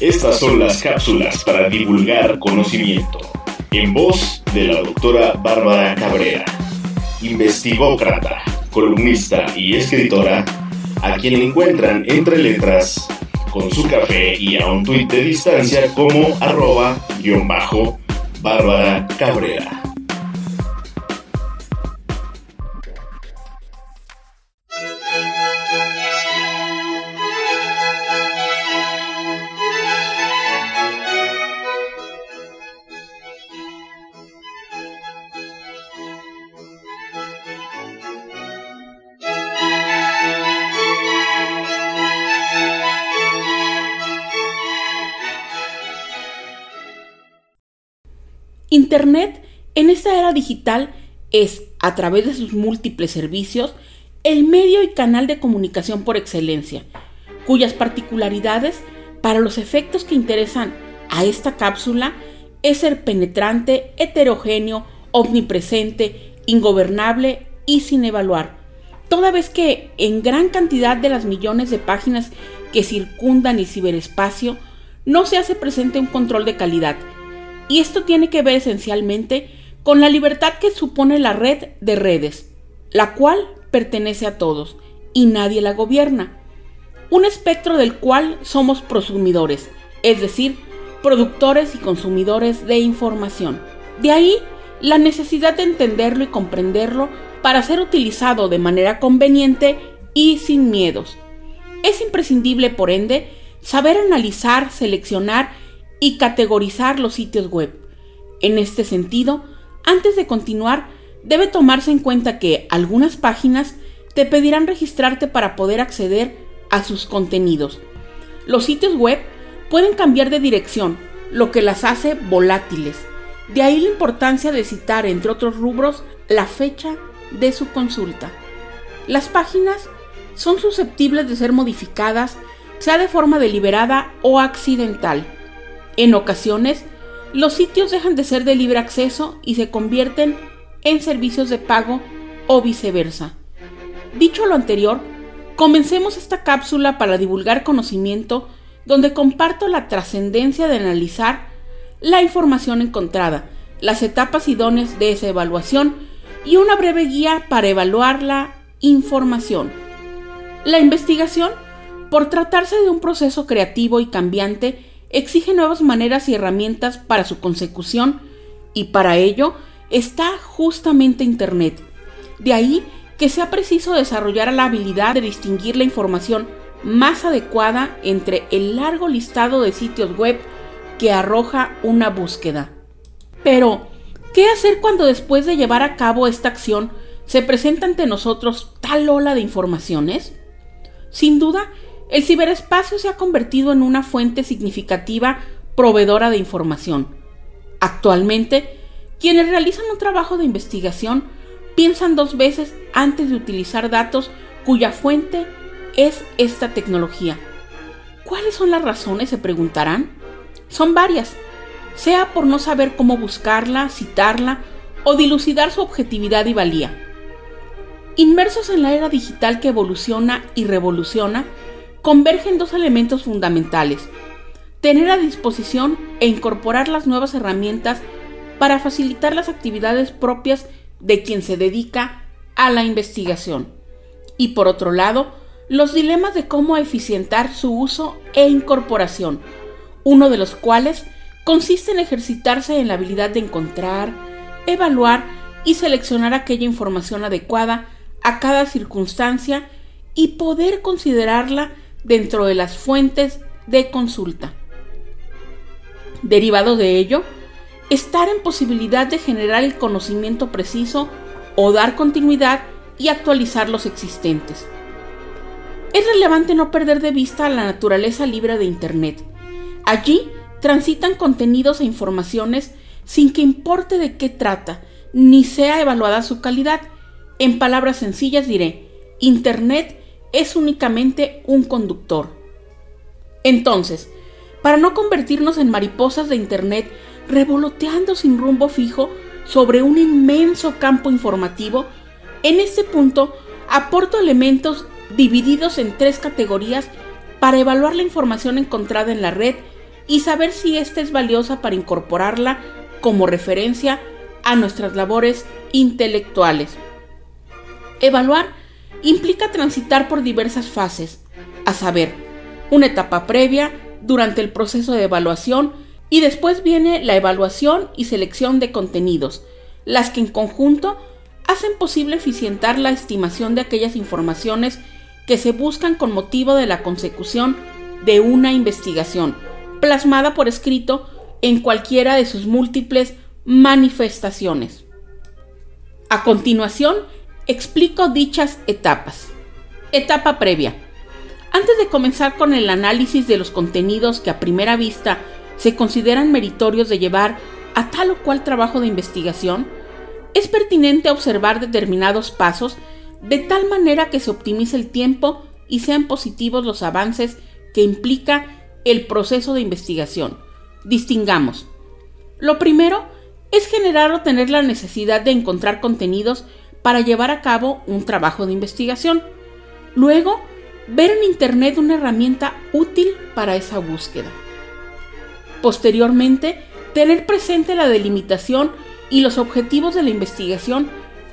Estas son las cápsulas para divulgar conocimiento. En voz de la doctora Bárbara Cabrera, investigócrata, columnista y escritora, a quien encuentran entre letras con su café y a un tuit de distancia como arroba guion bajo Bárbara Cabrera. Internet en esta era digital es, a través de sus múltiples servicios, el medio y canal de comunicación por excelencia, cuyas particularidades para los efectos que interesan a esta cápsula es ser penetrante, heterogéneo, omnipresente, ingobernable y sin evaluar. Toda vez que en gran cantidad de las millones de páginas que circundan el ciberespacio no se hace presente un control de calidad, y esto tiene que ver esencialmente con la libertad que supone la red de redes, la cual pertenece a todos y nadie la gobierna. Un espectro del cual somos prosumidores, es decir, productores y consumidores de información. De ahí la necesidad de entenderlo y comprenderlo para ser utilizado de manera conveniente y sin miedos. Es imprescindible, por ende, saber analizar, seleccionar y categorizar los sitios web. En este sentido, antes de continuar, debe tomarse en cuenta que algunas páginas te pedirán registrarte para poder acceder a sus contenidos. Los sitios web pueden cambiar de dirección, lo que las hace volátiles. De ahí la importancia de citar, entre otros rubros, la fecha de su consulta. Las páginas son susceptibles de ser modificadas, sea de forma deliberada o accidental. En ocasiones, los sitios dejan de ser de libre acceso y se convierten en servicios de pago o viceversa. Dicho lo anterior, comencemos esta cápsula para divulgar conocimiento donde comparto la trascendencia de analizar la información encontrada, las etapas idóneas de esa evaluación y una breve guía para evaluar la información. La investigación, por tratarse de un proceso creativo y cambiante, exige nuevas maneras y herramientas para su consecución y para ello está justamente Internet. De ahí que sea preciso desarrollar la habilidad de distinguir la información más adecuada entre el largo listado de sitios web que arroja una búsqueda. Pero, ¿qué hacer cuando después de llevar a cabo esta acción se presenta ante nosotros tal ola de informaciones? Sin duda, el ciberespacio se ha convertido en una fuente significativa proveedora de información. Actualmente, quienes realizan un trabajo de investigación piensan dos veces antes de utilizar datos cuya fuente es esta tecnología. ¿Cuáles son las razones? se preguntarán. Son varias, sea por no saber cómo buscarla, citarla o dilucidar su objetividad y valía. Inmersos en la era digital que evoluciona y revoluciona, convergen dos elementos fundamentales. Tener a disposición e incorporar las nuevas herramientas para facilitar las actividades propias de quien se dedica a la investigación. Y por otro lado, los dilemas de cómo eficientar su uso e incorporación, uno de los cuales consiste en ejercitarse en la habilidad de encontrar, evaluar y seleccionar aquella información adecuada a cada circunstancia y poder considerarla dentro de las fuentes de consulta. Derivado de ello, estar en posibilidad de generar el conocimiento preciso o dar continuidad y actualizar los existentes. Es relevante no perder de vista la naturaleza libre de Internet. Allí transitan contenidos e informaciones sin que importe de qué trata, ni sea evaluada su calidad. En palabras sencillas diré, Internet es únicamente un conductor. Entonces, para no convertirnos en mariposas de Internet revoloteando sin rumbo fijo sobre un inmenso campo informativo, en este punto aporto elementos divididos en tres categorías para evaluar la información encontrada en la red y saber si ésta es valiosa para incorporarla como referencia a nuestras labores intelectuales. Evaluar implica transitar por diversas fases, a saber, una etapa previa, durante el proceso de evaluación y después viene la evaluación y selección de contenidos, las que en conjunto hacen posible eficientar la estimación de aquellas informaciones que se buscan con motivo de la consecución de una investigación, plasmada por escrito en cualquiera de sus múltiples manifestaciones. A continuación, explico dichas etapas. Etapa previa. Antes de comenzar con el análisis de los contenidos que a primera vista se consideran meritorios de llevar a tal o cual trabajo de investigación, es pertinente observar determinados pasos de tal manera que se optimice el tiempo y sean positivos los avances que implica el proceso de investigación. Distingamos. Lo primero es generar o tener la necesidad de encontrar contenidos para llevar a cabo un trabajo de investigación. Luego, ver en Internet una herramienta útil para esa búsqueda. Posteriormente, tener presente la delimitación y los objetivos de la investigación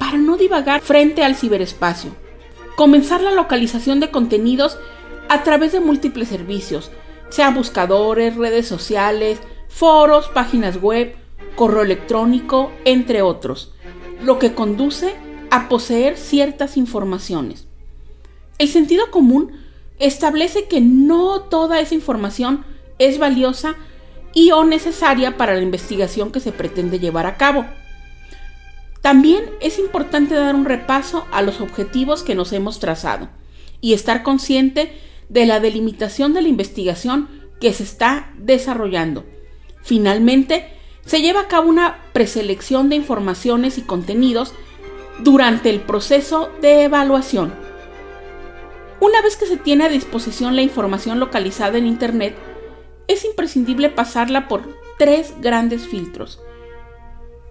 para no divagar frente al ciberespacio. Comenzar la localización de contenidos a través de múltiples servicios, sean buscadores, redes sociales, foros, páginas web, correo electrónico, entre otros, lo que conduce a poseer ciertas informaciones. El sentido común establece que no toda esa información es valiosa y o necesaria para la investigación que se pretende llevar a cabo. También es importante dar un repaso a los objetivos que nos hemos trazado y estar consciente de la delimitación de la investigación que se está desarrollando. Finalmente, se lleva a cabo una preselección de informaciones y contenidos durante el proceso de evaluación. Una vez que se tiene a disposición la información localizada en Internet, es imprescindible pasarla por tres grandes filtros.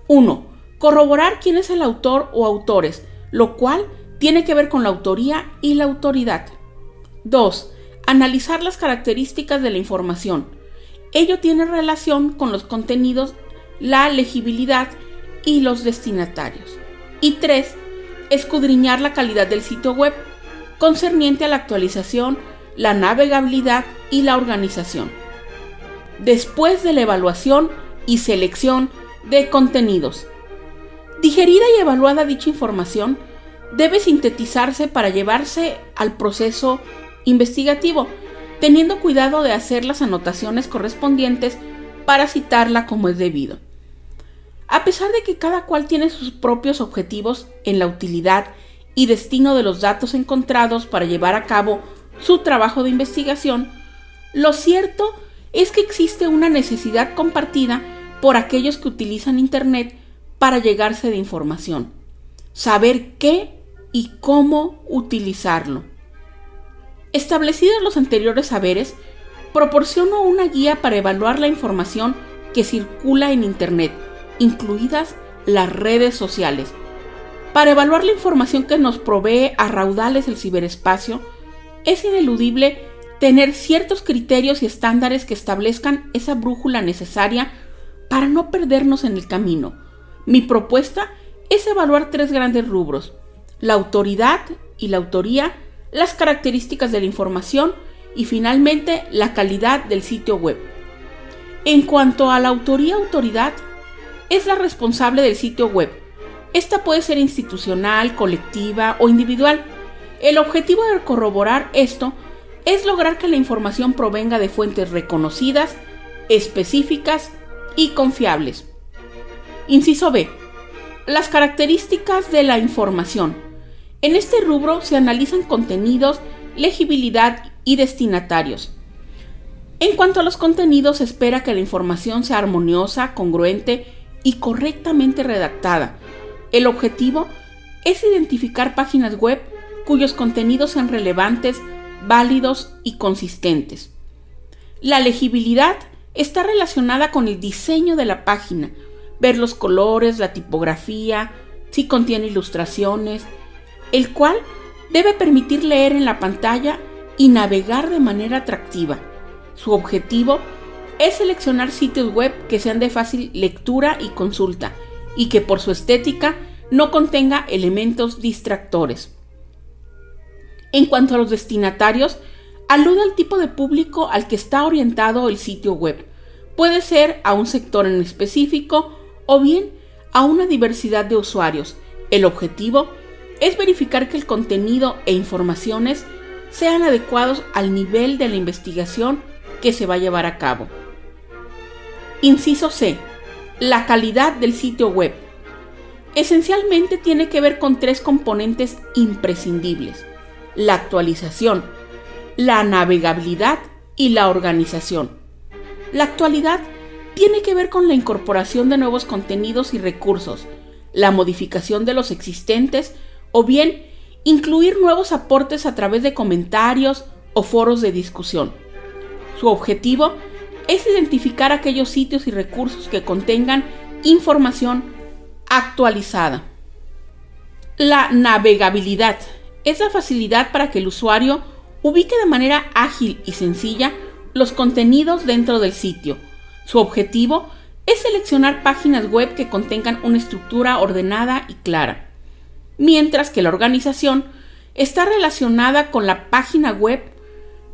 1. Corroborar quién es el autor o autores, lo cual tiene que ver con la autoría y la autoridad. 2. Analizar las características de la información. Ello tiene relación con los contenidos, la legibilidad y los destinatarios. Y 3. Escudriñar la calidad del sitio web, concerniente a la actualización, la navegabilidad y la organización. Después de la evaluación y selección de contenidos. Digerida y evaluada dicha información, debe sintetizarse para llevarse al proceso investigativo, teniendo cuidado de hacer las anotaciones correspondientes para citarla como es debido. A pesar de que cada cual tiene sus propios objetivos en la utilidad y destino de los datos encontrados para llevar a cabo su trabajo de investigación, lo cierto es que existe una necesidad compartida por aquellos que utilizan Internet para llegarse de información, saber qué y cómo utilizarlo. Establecidos los anteriores saberes, proporciono una guía para evaluar la información que circula en Internet, incluidas las redes sociales. Para evaluar la información que nos provee a raudales el ciberespacio, es ineludible tener ciertos criterios y estándares que establezcan esa brújula necesaria para no perdernos en el camino. Mi propuesta es evaluar tres grandes rubros, la autoridad y la autoría, las características de la información y finalmente la calidad del sitio web. En cuanto a la autoría-autoridad, es la responsable del sitio web. Esta puede ser institucional, colectiva o individual. El objetivo de corroborar esto es lograr que la información provenga de fuentes reconocidas, específicas y confiables. Inciso B. Las características de la información. En este rubro se analizan contenidos, legibilidad y destinatarios. En cuanto a los contenidos, se espera que la información sea armoniosa, congruente y correctamente redactada. El objetivo es identificar páginas web cuyos contenidos sean relevantes, válidos y consistentes. La legibilidad está relacionada con el diseño de la página, ver los colores, la tipografía, si contiene ilustraciones, el cual debe permitir leer en la pantalla y navegar de manera atractiva. Su objetivo es seleccionar sitios web que sean de fácil lectura y consulta y que por su estética no contenga elementos distractores. En cuanto a los destinatarios, alude al tipo de público al que está orientado el sitio web. Puede ser a un sector en específico o bien a una diversidad de usuarios. El objetivo es verificar que el contenido e informaciones sean adecuados al nivel de la investigación que se va a llevar a cabo. Inciso C. La calidad del sitio web. Esencialmente tiene que ver con tres componentes imprescindibles. La actualización, la navegabilidad y la organización. La actualidad tiene que ver con la incorporación de nuevos contenidos y recursos, la modificación de los existentes o bien incluir nuevos aportes a través de comentarios o foros de discusión. Su objetivo es identificar aquellos sitios y recursos que contengan información actualizada. La navegabilidad es la facilidad para que el usuario ubique de manera ágil y sencilla los contenidos dentro del sitio. Su objetivo es seleccionar páginas web que contengan una estructura ordenada y clara, mientras que la organización está relacionada con la página web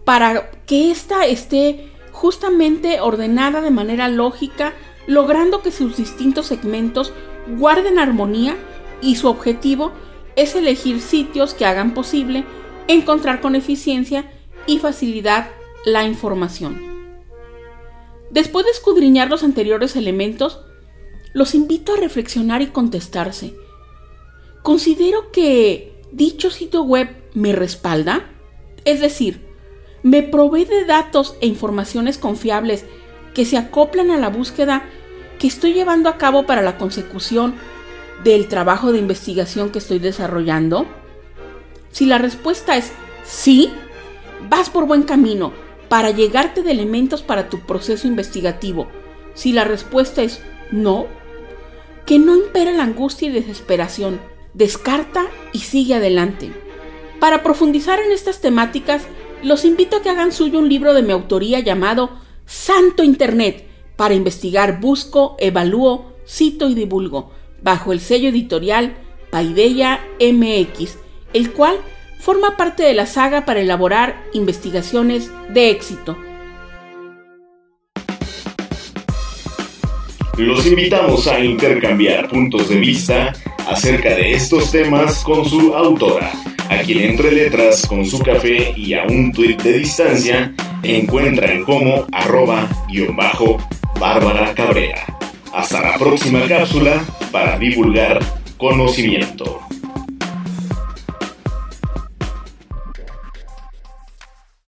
para que ésta esté justamente ordenada de manera lógica, logrando que sus distintos segmentos guarden armonía y su objetivo es elegir sitios que hagan posible encontrar con eficiencia y facilidad la información. Después de escudriñar los anteriores elementos, los invito a reflexionar y contestarse. ¿Considero que dicho sitio web me respalda? Es decir, ¿me provee de datos e informaciones confiables que se acoplan a la búsqueda que estoy llevando a cabo para la consecución del trabajo de investigación que estoy desarrollando? Si la respuesta es sí, vas por buen camino para llegarte de elementos para tu proceso investigativo. Si la respuesta es no, que no impera la angustia y desesperación. Descarta y sigue adelante. Para profundizar en estas temáticas, los invito a que hagan suyo un libro de mi autoría llamado Santo Internet, para investigar busco, evalúo, cito y divulgo, bajo el sello editorial Paideia MX, el cual forma parte de la saga para elaborar investigaciones de éxito. Los invitamos a intercambiar puntos de vista acerca de estos temas con su autora, a quien entre letras con su café y a un tuit de distancia encuentran como arroba guion bajo Bárbara Cabrera. Hasta la próxima cápsula para divulgar conocimiento.